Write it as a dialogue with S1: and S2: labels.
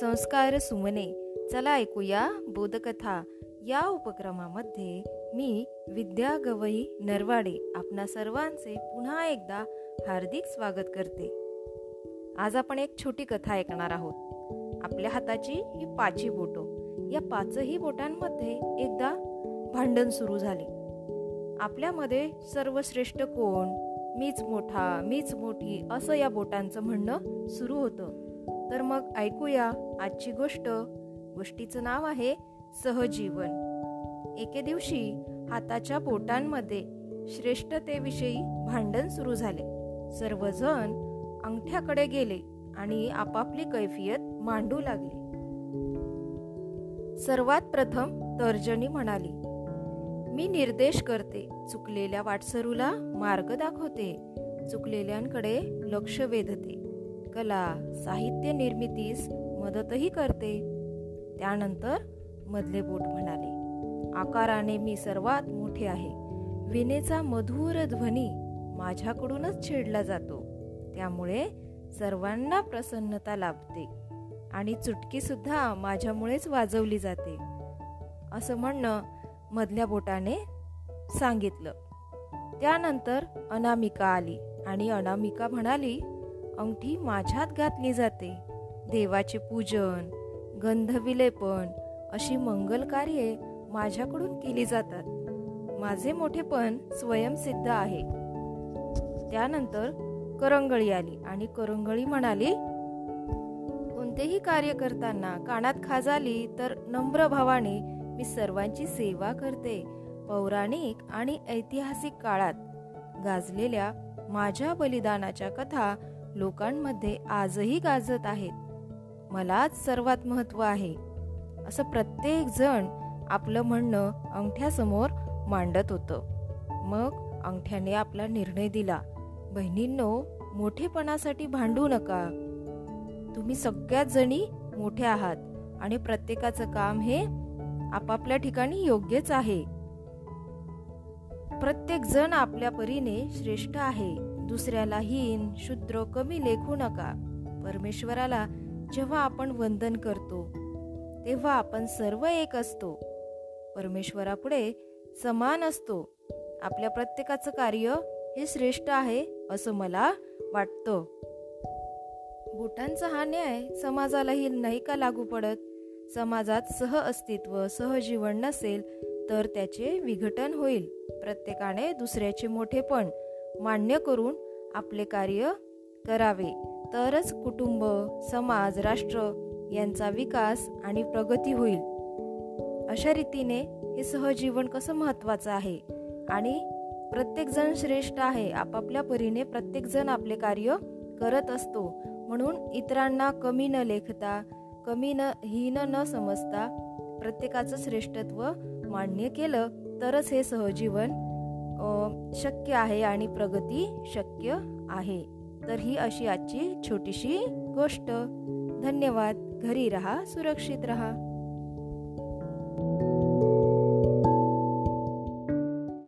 S1: संस्कार सुमने. चला ऐकूया बोधकथा. या उपक्रमामध्ये मी विद्या गवई नरवाडे आपणा सर्वांचे पुन्हा एकदा हार्दिक स्वागत करते. आज आपण एक छोटी कथा ऐकणार आहोत. आपल्या हाताची ही पाची बोटो. या पाचही बोटांमध्ये एकदा भांडण सुरू झाले. आपल्यामध्ये सर्वश्रेष्ठ कोण? मीच मोठा मीच मोठी असं या बोटांचं म्हणणं सुरू होतं. तर मग ऐकूया आजची गोष्ट. गोष्टीचं नाव आहे सहजीवन. एके दिवशी हाताच्या पोटांमध्ये श्रेष्ठतेविषयी भांडण सुरू झाले. सर्वजण अंगठ्याकडे गेले आणि आपापली कैफियत मांडू लागले. सर्वात प्रथम तर्जनी म्हणाली मी निर्देश करते चुकलेल्या वाटसरूला मार्ग दाखवते. चुकलेल्यांकडे लक्ष वेधते. कला साहित्य निर्मितीस मदतही करते. त्यानंतर मधले बोट म्हणाले आकाराने मी सर्वात मोठे आहे. विनेचा मधुर ध्वनी माझ्याकडूनच छेडला जातो. त्यामुळे सर्वांना प्रसन्नता लाभते आणि चुटकीसुद्धा माझ्यामुळेच वाजवली जाते. असं म्हणणं मधल्या बोटाने सांगितलं. त्यानंतर अनामिका आली आणि अनामिका म्हणाली अंगठी माझ्यात घातली जाते. देवाचे पूजन गंधविलेपण अशी मंगल कार्ये माझ्याकडून केली जातात. माझे मोठेपण स्वयंसिद्ध आहे. त्यानंतर करंगळी आली आणि करंगळी म्हणाली कोणतेही कार्य करताना कानात खाज आली तर नम्र भावाने मी सर्वांची सेवा करते. पौराणिक आणि ऐतिहासिक काळात गाजलेल्या माझ्या बलिदानाच्या कथा लोकांमध्ये आजही गाजत आहेत. मलाच सर्वात महत्त्व आहे. असं प्रत्येक जण आपलं म्हणणं अंगठ्यासमोर मांडत होतं. मग अंगठ्याने आपला निर्णय दिला. बहिणींनो मोठेपणासाठी भांडू नका. तुम्ही सगळ्याच जणी मोठे आहात आणि प्रत्येकाचं काम हे आपापल्या ठिकाणी योग्यच आहे. प्रत्येक जण आपल्या परीने श्रेष्ठ आहे. दुसऱ्याला हीन शूद्र कमी लेखू नका. परमेश्वराला जेव्हा आपण वंदन करतो तेव्हा आपण सर्व एक असतो. परमेश्वरापुढे समान असतो. आपल्या प्रत्येकाचं कार्य हे श्रेष्ठ आहे असं मला वाटतं. बोटांचा हा न्याय समाजालाही नाही का लागू पडत? समाजात सह अस्तित्व सहजीवन नसेल तर त्याचे विघटन होईल. प्रत्येकाने दुसऱ्याचे मोठेपण मान्य करून आपले कार्य करावे. तरच कुटुंब समाज राष्ट्र यांचा विकास आणि प्रगती होईल. अशा रीतीने हे सहजीवन कसं महत्वाचं आहे? आणि प्रत्येकजण श्रेष्ठ आहे आपापल्या परीने प्रत्येकजण आपले कार्य करत असतो. म्हणून इतरांना कमी न लेखता कमी न हीन न समजता प्रत्येकाचं श्रेष्ठत्व मान्य केलं तरच हे सहजीवन शक्य आहे आणि प्रगती शक्य आहे. तर ही अशी आजची छोटीशी गोष्ट. धन्यवाद. घरी रहा सुरक्षित रहा.